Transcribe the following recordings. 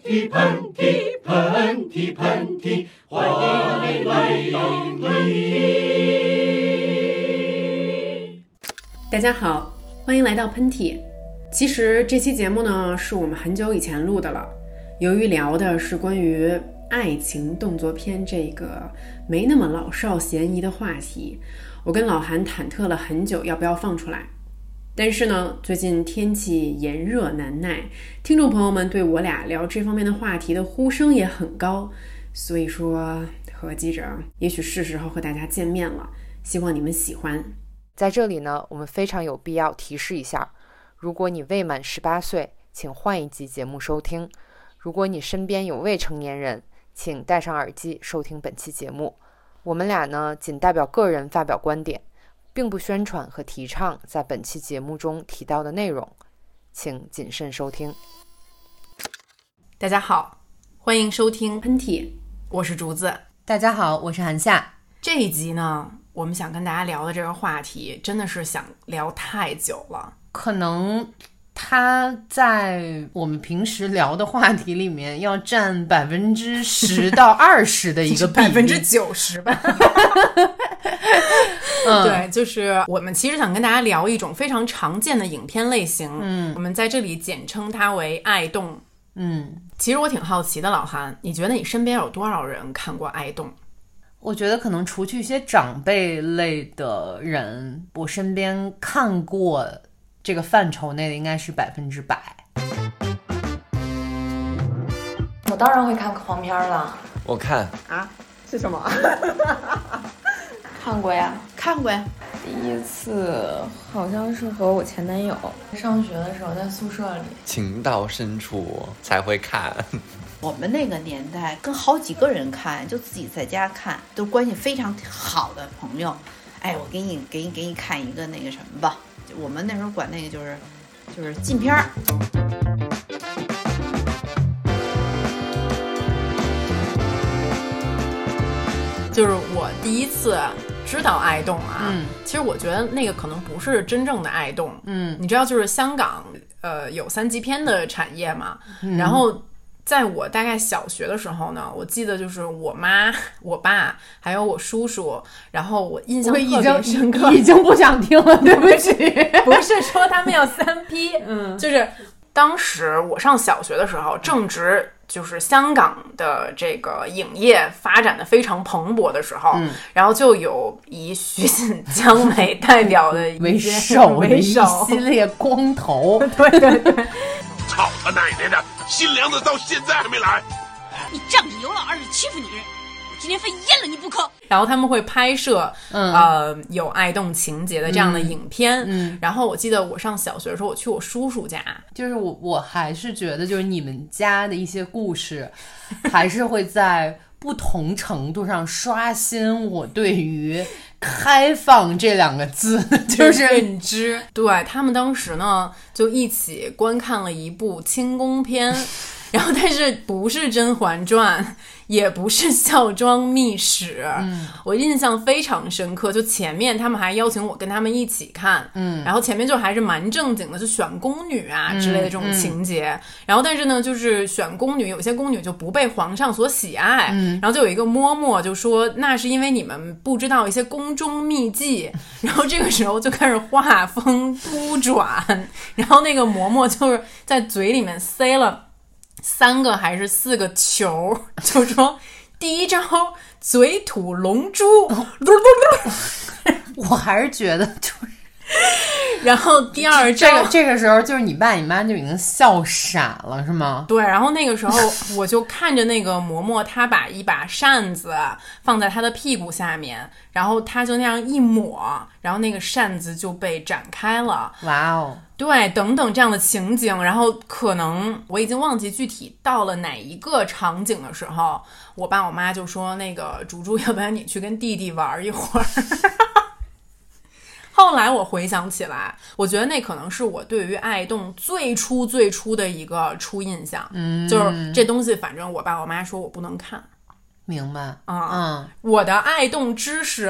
嚏，喷嚏，喷嚏，喷嚏，欢迎来到喷嚏。大家好，欢迎来到喷嚏。其实这期节目呢，是我们很久以前录的了。由于聊的是关于爱情动作片这个没那么老少咸宜的话题，我跟老韩忐忑了很久，要不要放出来。但是呢，最近天气炎热难耐，听众朋友们对我俩聊这方面的话题的呼声也很高，所以说合计着，也许是时候和大家见面了。希望你们喜欢。在这里呢，我们非常有必要提示一下：如果你未满十八岁，请换一集节目收听；如果你身边有未成年人，请戴上耳机收听本期节目。我们俩呢，仅代表个人发表观点。并不宣传和提倡在本期节目中提到的内容，请谨慎收听。大家好，欢迎收听喷嚏，我是竹子。大家好，我是韩夏。这一集呢，我们想跟大家聊的这个话题，真的是想聊太久了，可能。它在我们平时聊的话题里面要占百分之十到二十的一个 百分之九十吧。嗯对，就是我们其实想跟大家聊一种非常常见的影片类型，嗯，我们在这里简称它为爱动。嗯，其实我挺好奇的，老韩，你觉得你身边有多少人看过爱动？我觉得可能除去一些长辈类的人，我身边看过。这个范畴内的应该是百分之百。我当然会看黄片了。我看啊，是什么？看过呀，看过呀。第一次好像是和我前男友上学的时候，在宿舍里。情到深处才会看。我们那个年代跟好几个人看，就自己在家看，都关系非常好的朋友。哎，我给你给你给你看一个那个什么吧。我们那时候管那个就是就是禁片儿，就是我第一次知道爱动啊。嗯，其实我觉得那个可能不是真正的爱动。嗯，你知道，就是香港呃有三级片的产业嘛，然后。在我大概小学的时候呢，我记得就是我妈、我爸还有我叔叔，然后我印象特别深刻，已经不想听了，对不起，不是说他们要三批嗯，就是当时我上小学的时候，正值就是香港的这个影业发展的非常蓬勃的时候，然后就有以徐锦江为代表的为首为首。系列光头，对对对。操他奶奶的！新娘子到现在还没来，你仗着有老二就欺负女人，我今天非阉了你不可。然后他们会拍摄，呃，有爱动情节的这样的影片。嗯，然后我记得我上小学的时候，我去我叔叔家，就是我我还是觉得，就是你们家的一些故事，还是会在不同程度上刷新我对于。开放这两个字 就是认知。对他们当时呢，就一起观看了一部清宫片，然后但是不是《甄嬛传》。也不是孝庄秘史，嗯，我印象非常深刻。就前面他们还邀请我跟他们一起看，嗯，然后前面就还是蛮正经的，就选宫女啊之类的这种情节。然后但是呢，就是选宫女，有些宫女就不被皇上所喜爱，嗯，然后就有一个嬷嬷就说那是因为你们不知道一些宫中秘技。然后这个时候就开始画风 突转，然后那个嬷嬷就是在嘴里面塞了。三个还是四个球？就说第一招嘴吐龙珠，我还是觉得就是。然后第二这个这个时候就是你爸你妈就已经笑傻了是吗？对，然后那个时候我就看着那个嬷嬷，她把一把扇子放在她的屁股下面，然后她就那样一抹，然后那个扇子就被展开了。哇哦！对，等等这样的情景，然后可能我已经忘记具体到了哪一个场景的时候，我爸我妈就说：“那个竹竹，要不然你去跟弟弟玩一会儿。” 后来我回想起来，我觉得那可能是我对于爱动最初最初的一个初印象，嗯，就是这东西，反正我爸我妈说我不能看，明白。啊，嗯，我的爱动知识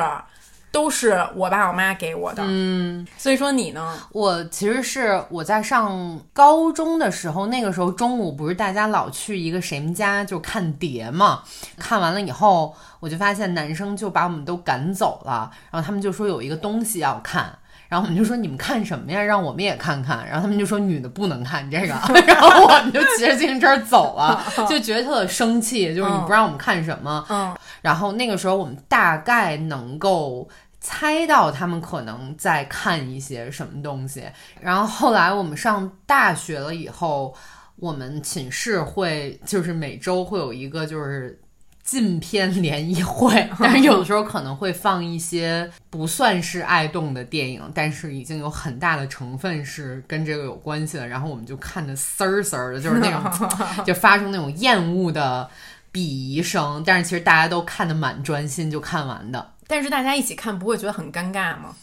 都是我爸我妈给我的。嗯，所以说你呢？我其实是我在上高中的时候，那个时候中午不是大家老去一个谁们家就看碟嘛？看完了以后，我就发现男生就把我们都赶走了，然后他们就说有一个东西要看。然后我们就说你们看什么呀？让我们也看看。然后他们就说女的不能看这个。然后我们就骑着自行车走了，就觉得特生气，就是你不让我们看什么。嗯。然后那个时候我们大概能够猜到他们可能在看一些什么东西。然后后来我们上大学了以后，我们寝室会就是每周会有一个就是。禁片联谊会，但是有的时候可能会放一些不算是爱动的电影，但是已经有很大的成分是跟这个有关系的，然后我们就看的丝儿丝儿的，就是那种 就发出那种厌恶的鄙夷声，但是其实大家都看的蛮专心，就看完的。但是大家一起看不会觉得很尴尬吗？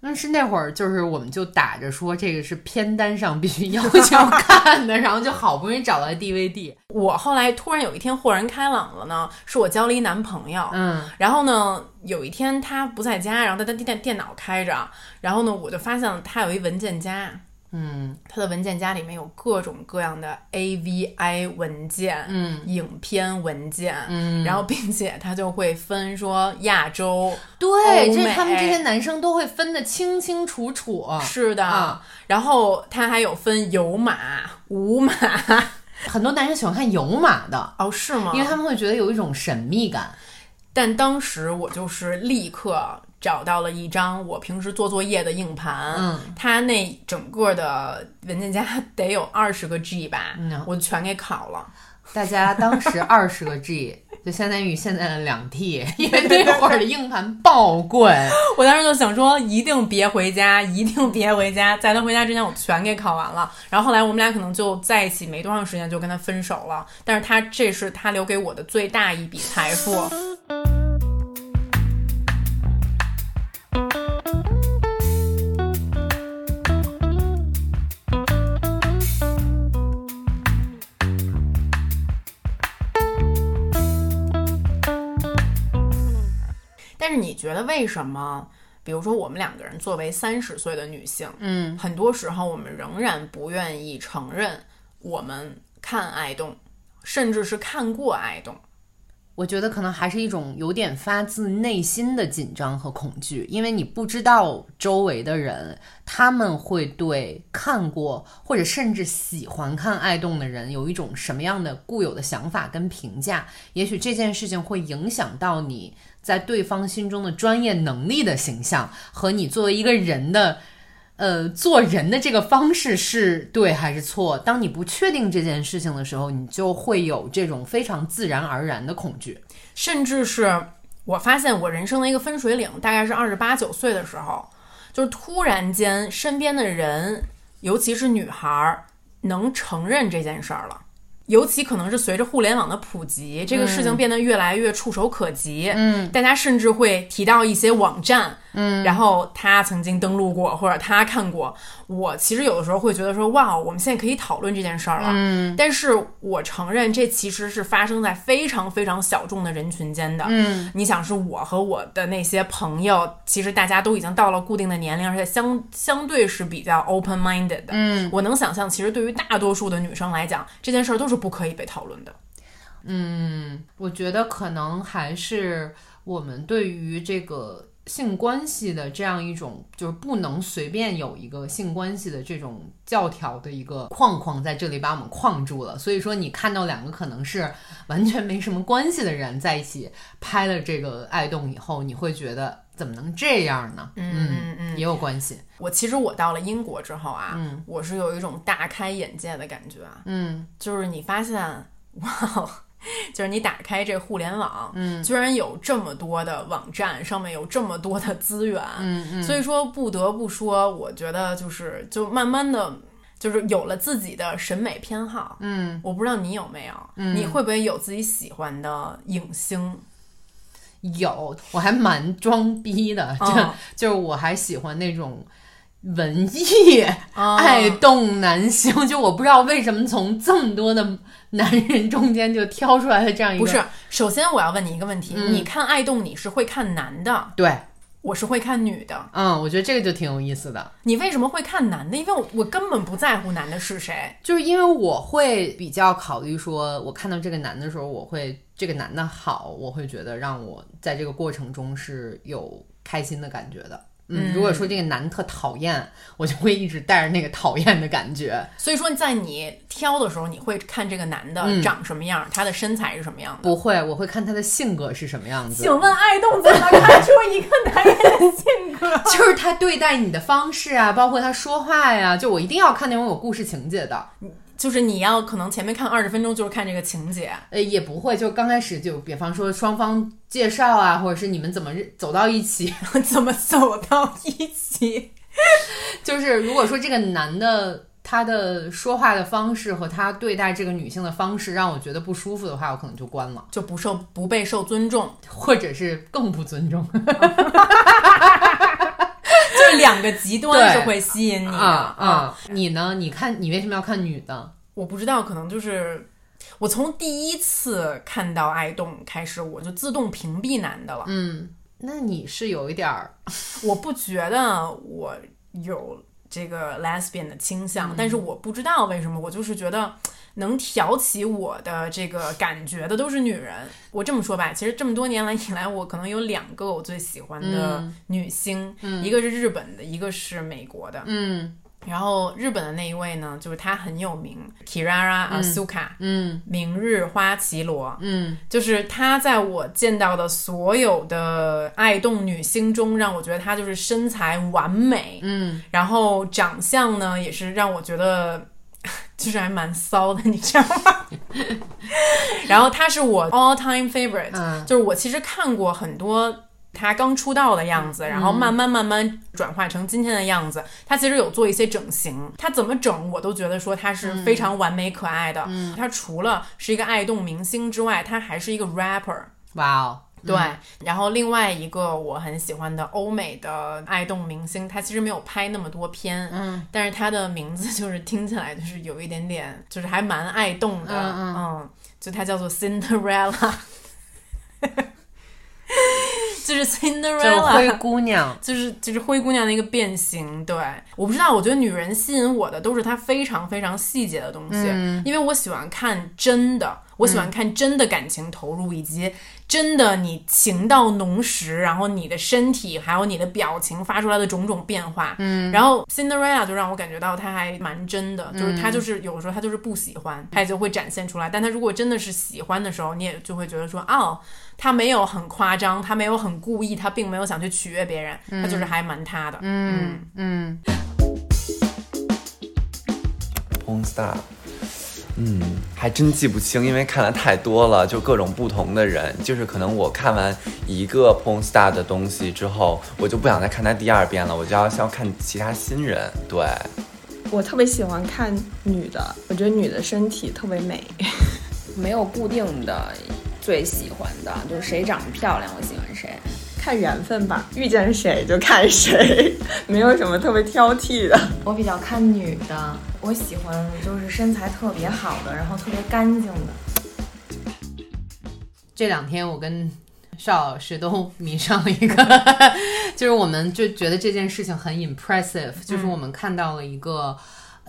那是那会儿就是我们就打着说这个是片单上必须要求看的，然后就好不容易找到 DVD。我后来突然有一天豁然开朗了呢，是我交了一男朋友，嗯，然后呢有一天他不在家，然后他的电电脑开着，然后呢我就发现他有一文件夹。嗯，他的文件夹里面有各种各样的 AVI 文件，嗯，影片文件，嗯，然后并且他就会分说亚洲，对，这他们这些男生都会分得清清楚楚。是的，然后他还有分有码、无码，很多男生喜欢看有码的，哦，是吗？因为他们会觉得有一种神秘感。但当时我就是立刻。找到了一张我平时做作业的硬盘，嗯，它那整个的文件夹得有二十个 G 吧，嗯，我全给拷了。大家当时二十个 G 就相当于现在的两 T，因为那会儿的硬盘爆贵。我当时就想说，一定别回家，一定别回家，在他回家之前我全给考完了。然后后来我们俩可能就在一起没多长时间就跟他分手了，但是他这是他留给我的最大一笔财富。是你觉得为什么？比如说我们两个人作为三十岁的女性，嗯，很多时候我们仍然不愿意承认我们看爱动，甚至是看过爱动。我觉得可能还是一种有点发自内心的紧张和恐惧，因为你不知道周围的人他们会对看过或者甚至喜欢看爱动的人有一种什么样的固有的想法跟评价。也许这件事情会影响到你在对方心中的专业能力的形象和你作为一个人的。呃，做人的这个方式是对还是错？当你不确定这件事情的时候，你就会有这种非常自然而然的恐惧，甚至是我发现我人生的一个分水岭，大概是二十八九岁的时候，就是突然间身边的人，尤其是女孩，能承认这件事儿了。尤其可能是随着互联网的普及，这个事情变得越来越触手可及。嗯，大家甚至会提到一些网站。嗯，然后他曾经登录过，或者他看过。我其实有的时候会觉得说，哇，我们现在可以讨论这件事儿了。嗯，但是我承认，这其实是发生在非常非常小众的人群间的。嗯，你想，是我和我的那些朋友，其实大家都已经到了固定的年龄，而且相相对是比较 open minded 的。嗯，我能想象，其实对于大多数的女生来讲，这件事儿都是不可以被讨论的。嗯，我觉得可能还是我们对于这个。性关系的这样一种，就是不能随便有一个性关系的这种教条的一个框框在这里把我们框住了。所以说，你看到两个可能是完全没什么关系的人在一起拍了这个爱动以后，你会觉得怎么能这样呢？嗯嗯嗯，也有关系。我其实我到了英国之后啊，嗯，我是有一种大开眼界的感觉啊，嗯，就是你发现哇。就是你打开这互联网，嗯，居然有这么多的网站，上面有这么多的资源，嗯嗯，所以说不得不说，我觉得就是就慢慢的，就是有了自己的审美偏好，嗯，我不知道你有没有，嗯，你会不会有自己喜欢的影星？有，我还蛮装逼的，就 就是我还喜欢那种。文艺 爱动男星，就我不知道为什么从这么多的男人中间就挑出来了这样一个。不是，首先我要问你一个问题：你看爱动，你是会看男的？对，我是会看女的。嗯，我觉得这个就挺有意思的。你为什么会看男的？因为我我根本不在乎男的是谁，就是因为我会比较考虑说，我看到这个男的时候，我会这个男的好，我会觉得让我在这个过程中是有开心的感觉的。嗯，如果说这个男特讨厌，我就会一直带着那个讨厌的感觉。所以说在你挑的时候，你会看这个男的长什么样，他的身材是什么样的？不会，我会看他的性格是什么样子。请问爱动怎么看出一个男人的性格？就是他对待你的方式啊，包括他说话呀，就我一定要看那种有故事情节的。就是你要可能前面看二十分钟就是看这个情节，呃，也不会，就刚开始就比方说双方介绍啊，或者是你们怎么走到一起，怎么走到一起，就是如果说这个男的他的说话的方式和他对待这个女性的方式让我觉得不舒服的话，我可能就关了，就不受不被受尊重，或者是更不尊重，就两个极端就会吸引你啊啊。你呢？你看你为什么要看女的？我不知道，可能就是我从第一次看到爱动开始，我就自动屏蔽男的了。嗯，那你是有一点儿，我不觉得我有这个 lesbian 的倾向，但是我不知道为什么，我就是觉得能挑起我的这个感觉的都是女人。我这么说吧，其实这么多年来以来，我可能有两个我最喜欢的女星，一个是日本的，一个是美国的。嗯。然后日本的那一位呢，就是她很有名，Kirara Asuka，嗯，明日花绮罗，嗯，就是她在我见到的所有的爱动女星中，让我觉得她就是身材完美，嗯，然后长相呢也是让我觉得就是还蛮骚的，你知道吗？然后他是我 all time favorite，就是我其实看过很多。他刚出道的样子，然后慢慢慢慢转化成今天的样子。他其实有做一些整形，他怎么整我都觉得说他是非常完美可爱的。他除了是一个爱动明星之外，他还是一个 rapper。哇哦，对。然后另外一个我很喜欢的欧美的爱动明星，他其实没有拍那么多片，嗯，但是他的名字就是听起来就是有一点点，就是还蛮爱动的，嗯，就他叫做 Cinderella。就是 Cinderella 灰姑娘，就是就是灰姑娘的一个变形。对，我不知道，我觉得女人吸引我的都是她非常非常细节的东西，因为我喜欢看真的，我喜欢看真的感情投入，以及真的你情到浓时，然后你的身体还有你的表情发出来的种种变化。嗯，然后 Cinderella 就让我感觉到他还蛮真的，就是他就是有时候他就是不喜欢，他也就会展现出来。但他如果真的是喜欢的时候，你也就会觉得说，哦。他没有很夸张，他没有很故意，他并没有想去取悦别人，他就是还蛮他的。嗯嗯。Porn star，嗯，还真记不清，因为看了太多了，就各种不同的人。就是可能我看完一个 Porn star 的东西之后，我就不想再看他第二遍了，我就要要看其他新人。对，我特别喜欢看女的，我觉得女的身体特别美，没有固定的。最喜欢的就是谁长得漂亮，我喜欢谁，看缘分吧，遇见谁就看谁，没有什么特别挑剔的。我比较看女的，我喜欢就是身材特别好的，然后特别干净的。这两天我跟邵老师都迷上了一个，就是我们就觉得这件事情很 impressive，就是我们看到了一个。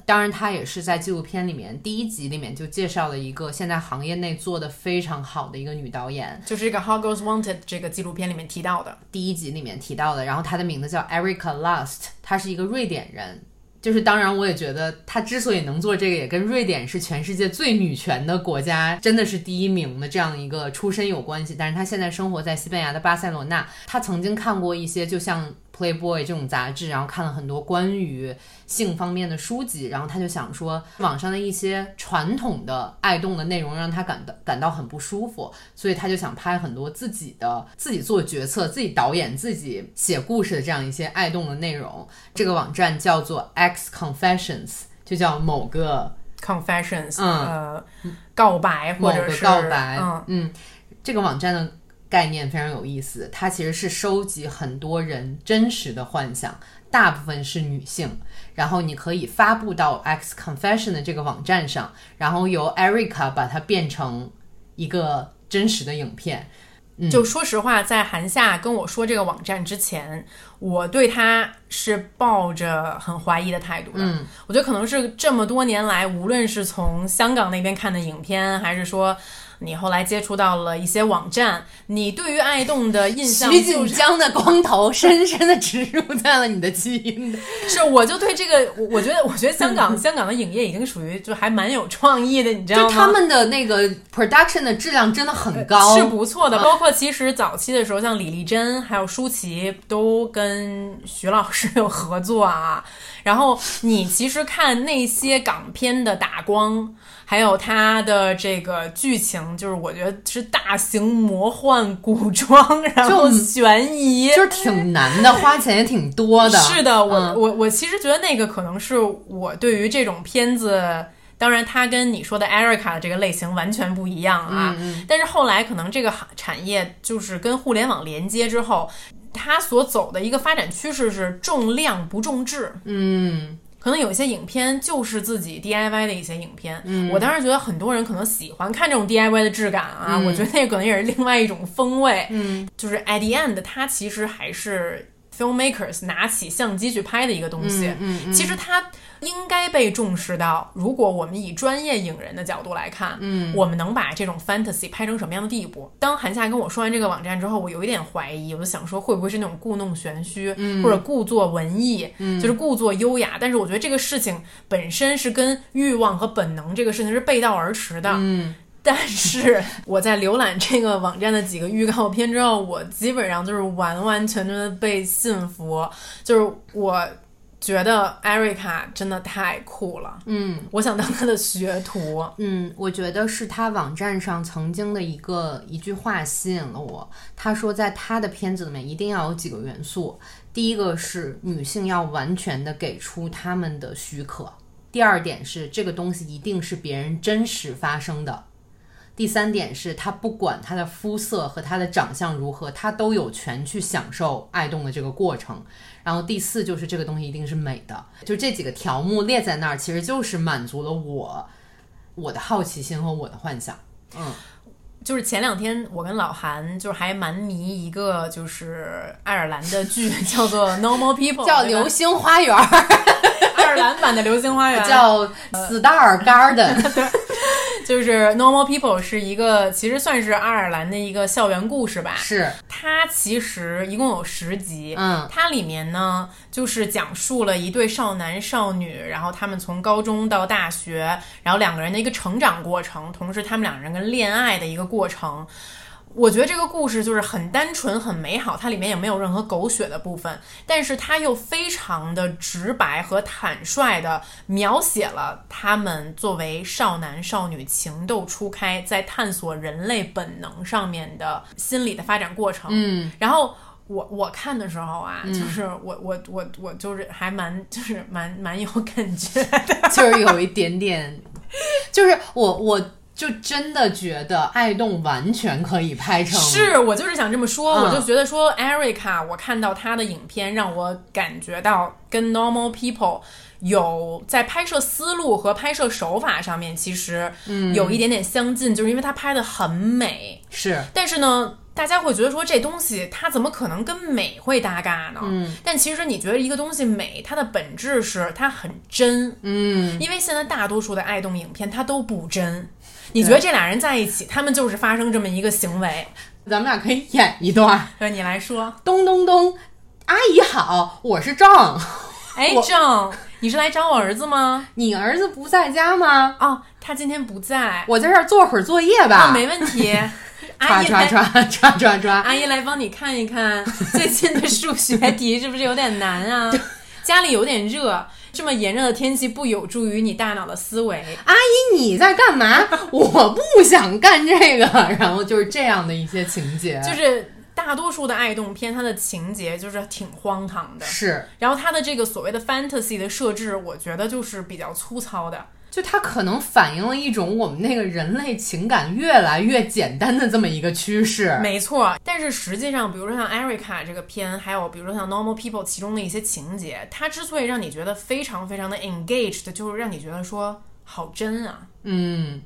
当然，他也是在纪录片里面第一集里面就介绍了一个现在行业内做的非常好的一个女导演，就是这个《How Girls Wanted》这个纪录片里面提到的第一集里面提到的。然后她的名字叫 Erica Lust，她是一个瑞典人。就是当然，我也觉得她之所以能做这个，也跟瑞典是全世界最女权的国家，真的是第一名的这样一个出身有关系。但是她现在生活在西班牙的巴塞罗那，她曾经看过一些就像。Playboy 这种杂志，然后看了很多关于性方面的书籍，然后他就想说，网上的一些传统的爱动的内容让他感到感到很不舒服，所以他就想拍很多自己的、自己做决策、自己导演、自己写故事的这样一些爱动的内容。这个网站叫做 X Confessions，就叫某个 Confessions，呃，告白或者是告白，嗯嗯，这个网站的。概念非常有意思，它其实是收集很多人真实的幻想，大部分是女性，然后你可以发布到 X Confession 的这个网站上，然后由 Erica 把它变成一个真实的影片。就说实话，在韩夏跟我说这个网站之前，我对他是抱着很怀疑的态度的。嗯，我觉得可能是这么多年来，无论是从香港那边看的影片，还是说你后来接触到了一些网站，你对于爱动的印象徐就是锦江的光头 深深的植入在了你的基因的。是，我就对这个，我我觉得，我觉得香港 香港的影业已经属于就还蛮有创意的，你知道吗？就他们的那个 production 的质量真的很高，是不错的。包括其实早期的时候，像李丽珍还有舒淇都跟徐老师有合作啊。然后你其实看那些港片的打光，还有它的这个剧情，就是我觉得是大型魔幻古装，然后悬疑，就是挺难的，花钱也挺多的。是的，我、嗯我我其实觉得那个可能是我对于这种片子。当然，它跟你说的 Erica 的这个类型完全不一样啊。嗯但是后来可能这个行产业就是跟互联网连接之后，它所走的一个发展趋势是重量不重质。嗯，可能有一些影片就是自己 DIY 的一些影片，嗯。我当时觉得很多人可能喜欢看这种 DIY 的质感啊，我觉得那可能也是另外一种风味。嗯，就是 at the end，它其实还是 filmmakers 拿起相机去拍的一个东西。嗯嗯其实它应该被重视到，如果我们以专业影人的角度来看，嗯我们能把这种 fantasy 拍成什么样的地步？当韩夏跟我说完这个网站之后，我有一点怀疑，我就想说会不会是那种故弄玄虚，嗯或者故作文艺，就是故作优雅。但是我觉得这个事情本身是跟欲望和本能这个事情是背道而驰的。嗯，但是我在浏览这个网站的几个预告片之后，我基本上就是完完全全的被信服，就是我觉得 Erica 真的太酷了，嗯我想当她的学徒。嗯，我觉得是他网站上曾经的一个一句话吸引了我。他说，在他的片子里面一定要有几个元素，第一个是女性要完全的给出他们的许可，第二点是这个东西一定是别人真实发生的。第三点是他不管他的肤色和他的长相如何，他都有权去享受爱动的这个过程。然后第四就是这个东西一定是美的，就这几个条目列在那儿，其实就是满足了我我的好奇心和我的幻想。嗯，就是前两天我跟老韩就是还蛮迷一个就是爱尔兰的剧，叫做《Normal People》，叫《流星花园》，爱尔兰版的《流星花园 》，叫《Star Garden》。就是 Normal People 是一个其实算是爱尔兰的一个校园故事吧。是，它其实一共有十集，嗯它里面呢就是讲述了一对少男少女，然后他们从高中到大学，然后两个人的一个成长过程，同时他们两人跟恋爱的一个过程。我觉得这个故事就是很单纯、很美好，它里面也没有任何狗血的部分，但是它又非常的直白和坦率的描写了他们作为少男少女情窦初开，在探索人类本能上面的心理的发展过程。嗯，然后我我看的时候啊，就是我我我我就是还蛮就是蛮蛮有感觉的，就是有一点点，就是我我就真的觉得爱动完全可以拍成是我就是想这么说，嗯我就觉得说 Erica，我看到她的影片，让我感觉到跟 Normal People 有在拍摄思路和拍摄手法上面，其实有一点点相近，就是因为他拍的很美，是但是呢。大家会觉得说这东西它怎么可能跟美会搭嘎呢？嗯，但其实你觉得一个东西美，它的本质是它很真，嗯，因为现在大多数的爱动影片它都不真。你觉得这俩人在一起，他们就是发生这么一个行为？咱们俩可以演一段。对，你来说。咚咚咚，阿姨好，我是郑。哎，我郑，你是来找我儿子吗？你儿子不在家吗？哦，他今天不在。我在这儿做会儿作业吧。哦，没问题。阿姨抓抓抓抓抓抓！阿姨来帮你看一看最近的数学题是不是有点难啊？家里有点热，这么炎热的天气不有助于你大脑的思维。阿姨，你在干嘛？我不想干这个。然后就是这样的一些情节，就是大多数的爱动片，它的情节就是挺荒唐的。是，然后它的这个所谓的 fantasy 的设置，我觉得就是比较粗糙的。就它可能反映了一种我们那个人类情感越来越简单的这么一个趋势。没错，但是实际上，比如说像 Erica 这个片，还有比如说像 Normal People 其中的一些情节，它之所以让你觉得非常非常的 engaged，就是让你觉得说好真啊。嗯，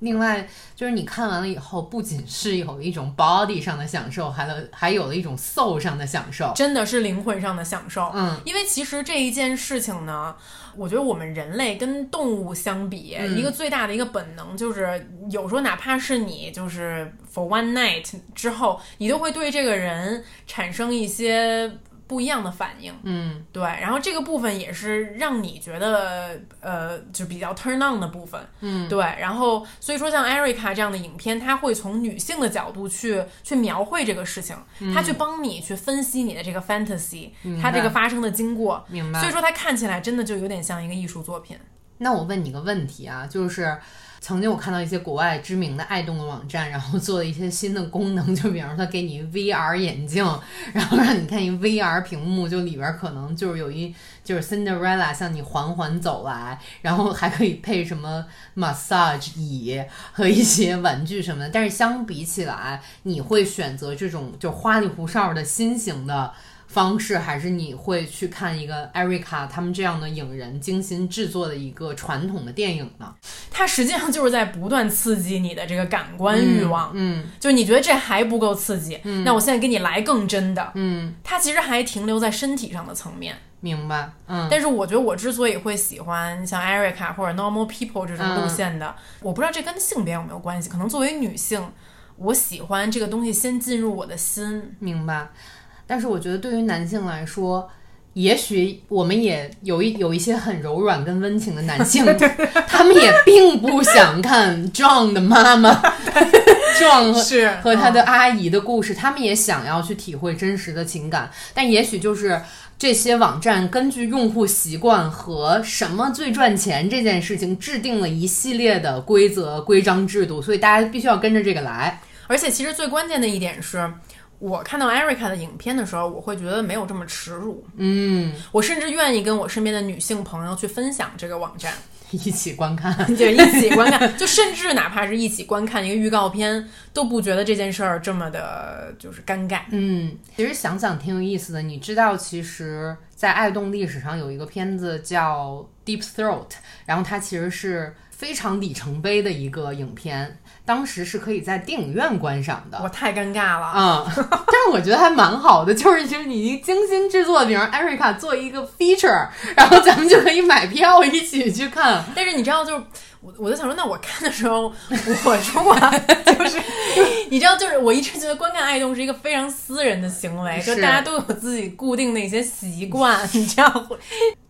另外，就是你看完了以后，不仅是有一种 body 上的享受，还有还有了一种 soul 上的享受，真的是灵魂上的享受。嗯，因为其实这一件事情呢，我觉得我们人类跟动物相比，嗯一个最大的一个本能就是，有时候哪怕是你就是 for one night 之后，你都会对这个人产生一些。不一样的反应，嗯，对，然后这个部分也是让你觉得呃，就比较 turn on 的部分，嗯，对，然后所以说像 Erica 这样的影片，它会从女性的角度去去描绘这个事情，它去帮你去分析你的这个 fantasy，它这个发生的经过，明白。所以说它看起来真的就有点像一个艺术作品。那我问你个问题啊，就是曾经我看到一些国外知名的爱动的网站，然后做了一些新的功能，就比方说它给你 VR 眼镜，然后让你看一 VR 屏幕，就里边可能就是有一就是 Cinderella 向你缓缓走来，然后还可以配什么 massage 椅和一些玩具什么的。但是相比起来，你会选择这种就花里胡哨的新型的。方式，还是你会去看一个艾瑞卡他们这样的影人精心制作的一个传统的电影呢？它实际上就是在不断刺激你的这个感官欲望，嗯，就你觉得这还不够刺激，嗯。那我现在给你来更真的，嗯，它其实还停留在身体上的层面。明白，嗯，但是我觉得我之所以会喜欢像 Erica 或者 Normal People 这种路线的，我不知道这跟性别有没有关系，可能作为女性，我喜欢这个东西先进入我的心，明白。但是我觉得对于男性来说，也许我们也有一有一些很柔软跟温情的男性，他们也并不想看 John 的妈妈 John 和是和他的阿姨的故事，他们也想要去体会真实的情感，但也许就是。这些网站根据用户习惯和什么最赚钱这件事情，制定了一系列的规则、规章制度，所以大家必须要跟着这个来。而且其实最关键的一点是。我看到 Erica 的影片的时候，我会觉得没有这么耻辱。嗯，我甚至愿意跟我身边的女性朋友去分享这个网站，一起观看，对，一起观看，就甚至哪怕是一起观看一个预告片，都不觉得这件事儿这么的就是尴尬。嗯，其实想想挺有意思的。你知道，其实，在爱动历史上有一个片子叫《Deep Throat》，然后它其实是非常里程碑的一个影片。当时是可以在电影院观赏的，我太尴尬了啊、嗯！但是我觉得还蛮好的，就是就是你精心制作，比如艾瑞卡做一个 feature，然后咱们就可以买票一起去看。但是你知道，就是我我就想说，那我看的时候，我如果就是 你知道，就是我一直觉得观看爱动是一个非常私人的行为，就大家都有自己固定的一些习惯，你知道。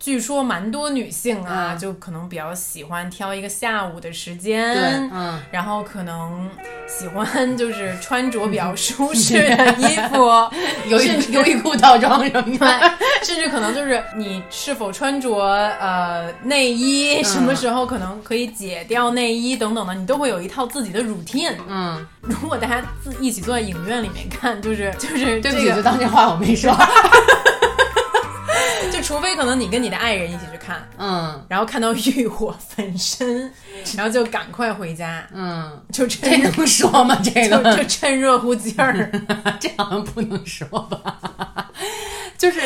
据说蛮多女性啊，嗯、就可能比较喜欢挑一个下午的时间，对，嗯，然后可能喜欢就是穿着比较舒适的 衣服，优衣优衣库套装什么的，甚至可能就是你是否穿着呃内衣，什么时候可能可以解掉内衣等等的，你都会有一套自己的 routine。嗯，如果大家自一起坐在影院里面看，就是就是对不起，就当这话我没说。就除非可能你跟你的爱人一起去看，嗯，然后看到欲火焚身，然后就赶快回家，嗯，就这能说吗？这个就就趁热乎劲儿，这好像不能说吧？就是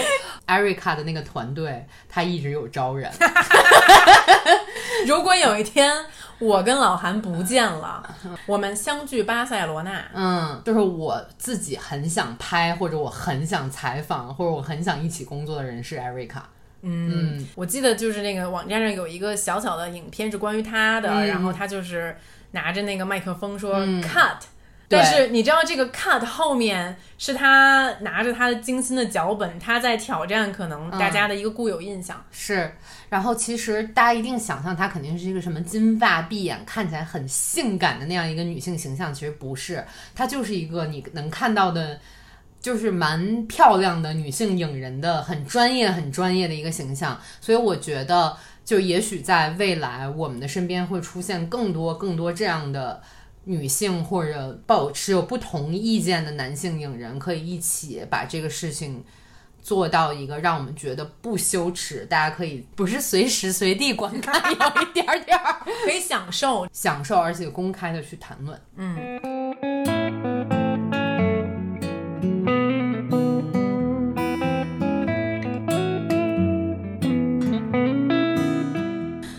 艾瑞卡的那个团队，他一直有招人。如果有一天我跟老韩不见了，我们相聚巴塞罗那，嗯，就是我自己很想拍，或者我很想采访，或者我很想一起工作的人是艾瑞卡。嗯，嗯。我记得就是那个网站上有一个小小的影片是关于他的，嗯、然后他就是拿着那个麦克风说、嗯、cut。但是你知道这个 cut 后面是他拿着他的精心的脚本，他在挑战可能大家的一个固有印象。嗯、是，然后其实大家一定想象她肯定是一个什么金发碧眼，看起来很性感的那样一个女性形象，其实不是，她就是一个你能看到的，就是蛮漂亮的女性影人的很专业、很专业的一个形象。所以我觉得，就也许在未来我们的身边会出现更多、更多这样的。女性或者保持有不同意见的男性影人，可以一起把这个事情做到一个让我们觉得不羞耻，大家可以不是随时随地观看，有一点点儿可以享受享受，而且公开的去谈论。嗯。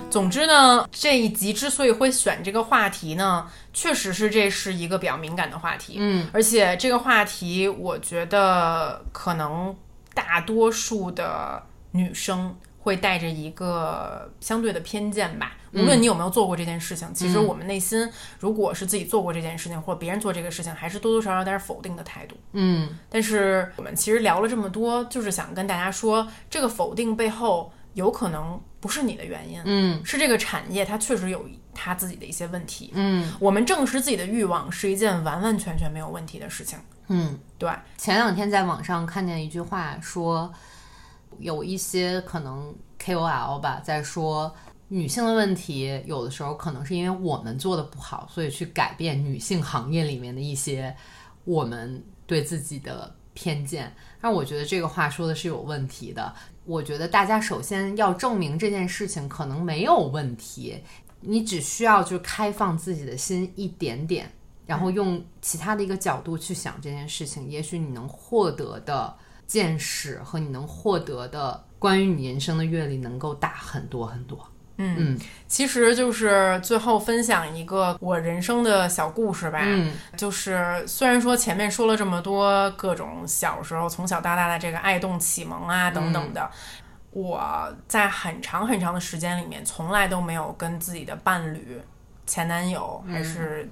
总之呢，这一集之所以会选这个话题呢，确实是这是一个比较敏感的话题。嗯，而且这个话题，我觉得可能大多数的女生会带着一个相对的偏见吧。无论你有没有做过这件事情，其实我们内心如果是自己做过这件事情，或者别人做这个事情，还是多多少少有点否定的态度。嗯但是我们其实聊了这么多，就是想跟大家说，这个否定背后有可能不是你的原因，嗯是这个产业它确实有它自己的一些问题。嗯我们正视自己的欲望是一件完完全全没有问题的事情。嗯。对，前两天在网上看见一句话，说有一些可能 KOL 吧，在说女性的问题，有的时候可能是因为我们做的不好，所以去改变女性行业里面的一些我们对自己的偏见。但我觉得这个话说的是有问题的。我觉得大家首先要证明这件事情可能没有问题，你只需要就开放自己的心一点点，然后用其他的一个角度去想这件事情，也许你能获得的见识和你能获得的关于你人生的阅历能够大很多很多。嗯嗯其实就是最后分享一个我人生的小故事吧。嗯就是虽然说前面说了这么多各种小时候从小到大的这个爱动启蒙啊等等的，我在很长很长的时间里面，从来都没有跟自己的伴侣、前男友还是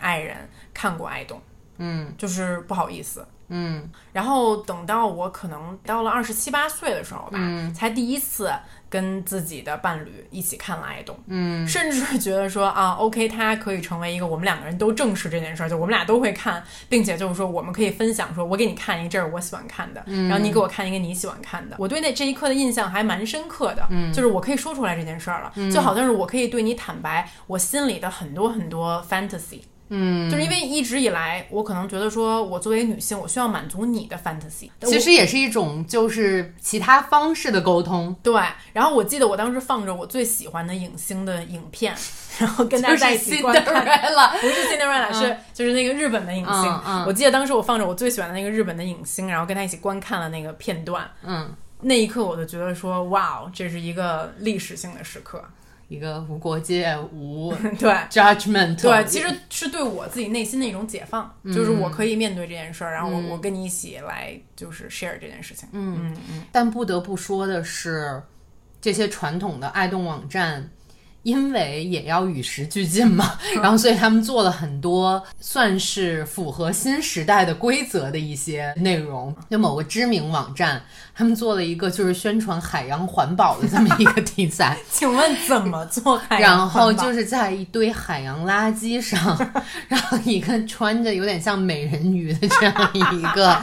爱人看过爱动，嗯。就是不好意思。嗯。然后等到我可能到了二十七八岁的时候吧，嗯。才第一次跟自己的伴侣一起看了《爱动》，嗯。甚至觉得说啊，OK，它可以成为一个我们两个人都正视这件事儿，就我们俩都会看，并且就是说我们可以分享，说我给你看一个这是我喜欢看的，然后你给我看一个你喜欢看的。我对那这一刻的印象还蛮深刻的，就是我可以说出来这件事儿了，就好像是我可以对你坦白我心里的很多很多 fantasy。嗯，就是因为一直以来，我可能觉得说，我作为女性，我需要满足你的 fantasy。其实也是一种就是其他方式的沟通。对，然后我记得我当时放着我最喜欢的影星的影片，然后跟大家在一起观看。Cinderella 不是 Cinderella，、是就是那个日本的影星。嗯嗯我记得当时我放着我最喜欢的那个日本的影星，然后跟他一起观看了那个片段。嗯，那一刻我就觉得说，哇，这是一个历史性的时刻。一个无国界无 对。judgment，对，其实是对我自己内心的一种解放，就是嗯我可以面对这件事儿，然后我、我跟你一起来就是 share 这件事情。嗯嗯嗯，但不得不说的是，这些传统的爱动网站，因为也要与时俱进嘛，然后所以他们做了很多算是符合新时代的规则的一些内容。就某个知名网站，他们做了一个就是宣传海洋环保的这么一个题材，请问怎么做海洋然后就是在一堆海洋垃圾上，然后一个穿着有点像美人鱼的这样一个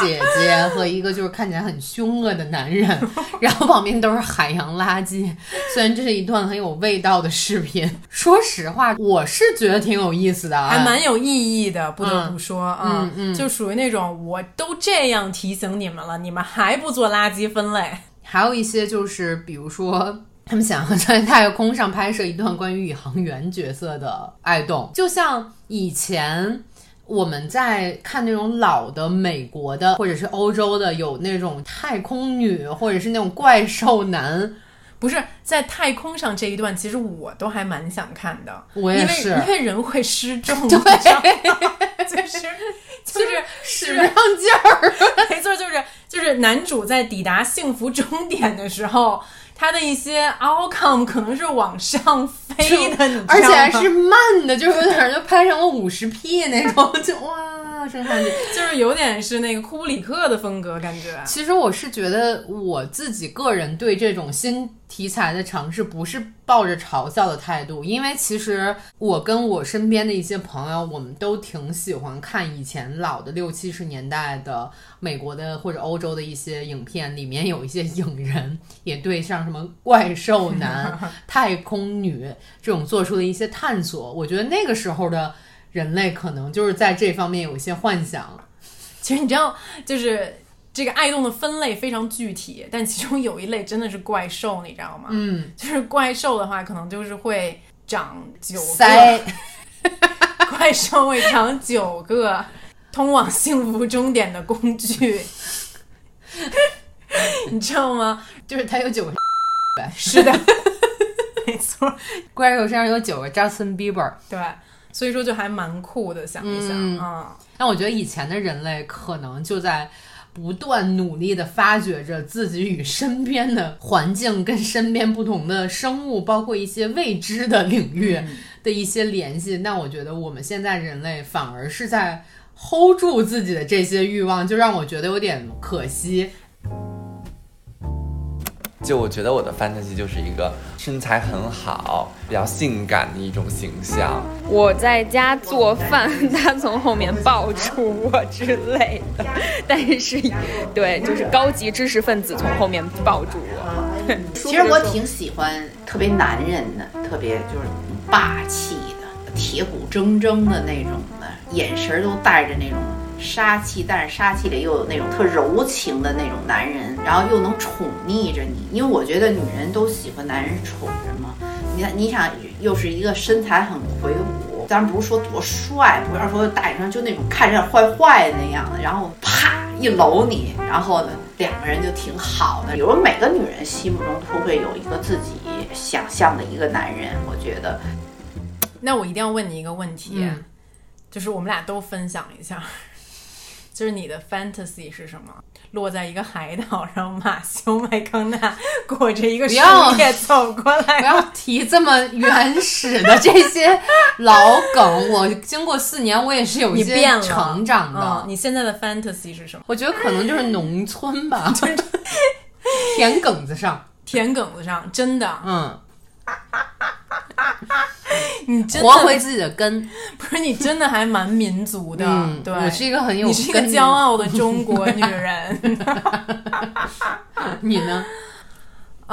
姐姐和一个就是看起来很凶恶的男人，然后旁边都是海洋垃圾。虽然这是一段很有味道的视频，说实话，我是觉得挺有意思的啊，还蛮有意义的，不得不嗯说啊，嗯嗯就属于那种我都这样提醒你们了，你们还不做垃圾分类，还有一些就是，比如说。他们想要在太空上拍摄一段关于宇航员角色的爱动，就像以前我们在看那种老的美国的或者是欧洲的，有那种太空女或者是那种怪兽男，不是在太空上这一段，其实我都还蛮想看的，我也是因为因为人会失重，对，就是就是使不上劲儿。没错，就是就是男主在抵达幸福终点的时候，他的一些 outcome 可能是往上飞的，你知道吗？而且还是慢的，就是有点儿就拍成了五十 P 那种，就哇，升上去。就是有点是那个库布里克的风格感觉。其实我是觉得我自己个人对这种新题材的尝试不是抱着嘲笑的态度，因为其实我跟我身边的一些朋友，我们都挺喜欢看以前老的六七十年代的美国的或者欧洲的一些影片，里面有一些影人也对像什么怪兽男、太空女这种做出了一些探索。我觉得那个时候的人类可能就是在这方面有一些幻想。其实你知道，就是这个爱动的分类非常具体，但其中有一类真的是怪兽，你知道吗？嗯，就是怪兽的话，可能就是会长九塞个 怪兽会长九个通往幸福终点的工具，你知道吗？就是它有九个 是的，没错，怪兽身上有九个 Justin Bieber，对，所以说就还蛮酷的，想一想嗯啊。但我觉得以前的人类可能就在不断努力的发掘着自己与身边的环境跟身边不同的生物，包括一些未知的领域的一些联系。那我觉得我们现在人类反而是在 hold 住自己的这些欲望，就让我觉得有点可惜。就我觉得我的 fantasy 就是一个身材很好、比较性感的一种形象。我在家做饭，他从后面抱住我之类的，但是对，就是高级知识分子从后面抱住我。其实我挺喜欢特别男人的，特别就是霸气的、铁骨铮铮的那种的，眼神都带着那种杀气，但是杀气里又有那种特柔情的那种男人，然后又能宠溺着你。因为我觉得女人都喜欢男人宠着嘛。你看，你想，又是一个身材很魁梧，当然不是说多帅，不要说大眼睛，就那种看着坏坏的那样的，然后啪一搂你，然后呢，两个人就挺好的。比如每个女人心目中都会有一个自己想象的一个男人，我觉得。那我一定要问你一个问题，嗯就是我们俩都分享一下，就是你的 fantasy 是什么？落在一个海岛上，马修麦康纳裹着一个树叶走过来，不要提这么原始的这些老梗。我经过四年，我也是有一些成长的。嗯你现在的 fantasy 是什么？我觉得可能就是农村吧，田埂子上，田埂子上，真的，嗯，你真的活回自己的根。不是你真的还蛮民族的，嗯对，我是一个很有你是一个骄傲的中国女人。你呢？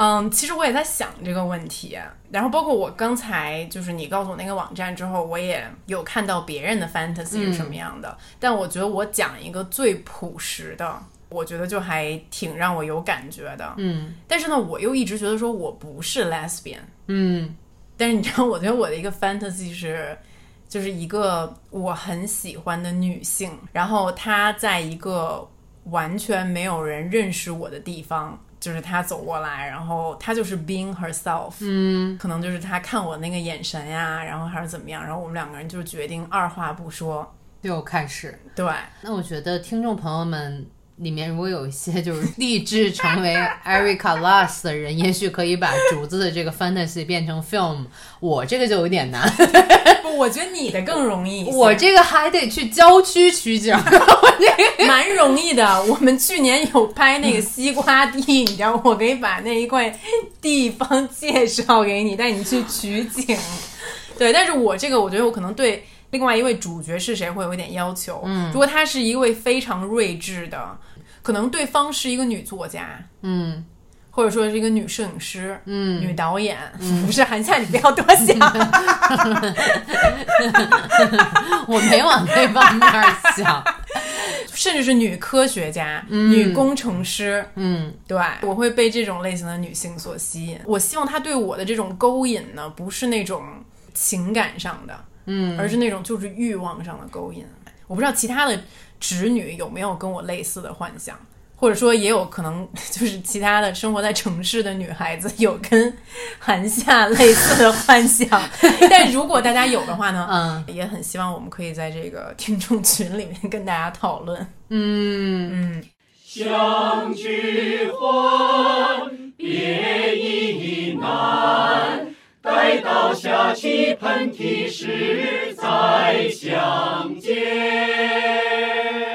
嗯，其实我也在想这个问题，然后包括我刚才就是你告诉我那个网站之后，我也有看到别人的 fantasy 是什么样的，但我觉得我讲一个最朴实的，我觉得就还挺让我有感觉的。嗯但是呢，我又一直觉得说我不是 lesbian，嗯但是你知道，我觉得我的一个 fantasy 是，就是一个我很喜欢的女性，然后她在一个完全没有人认识我的地方，就是她走过来，然后她就是 being herself，嗯，可能就是她看我那个眼神呀，然后还是怎么样，然后我们两个人就决定二话不说，就开始。对，那我觉得听众朋友们里面如果有一些就是立志成为 Erica Lust 的人，也许可以把竹子的这个 fantasy 变成 film。我这个就有点难，不，我觉得你的更容易，我这个还得去郊区取景。蛮容易的。我们去年有拍那个西瓜地，你知道，我可以把那一块地方介绍给你，带你去取景。对，但是我这个，我觉得我可能对另外一位主角是谁会有一点要求。嗯，如果她是一位非常睿智的，可能对方是一个女作家，嗯或者说是一个女摄影师、嗯，女导演，不是韩夏，你不要多想。我没往那方面想。甚至是女科学家、女工程师，嗯对，我会被这种类型的女性所吸引。我希望她对我的这种勾引呢，不是那种情感上的，嗯，而是那种就是欲望上的勾引。我不知道其他的直女有没有跟我类似的幻想，或者说也有可能就是其他的生活在城市的女孩子有跟韩夏类似的幻想。但如果大家有的话呢，嗯也很希望我们可以在这个听众群里面跟大家讨论。嗯嗯。相聚欢，别亦难。待到下起喷嚏时再相见。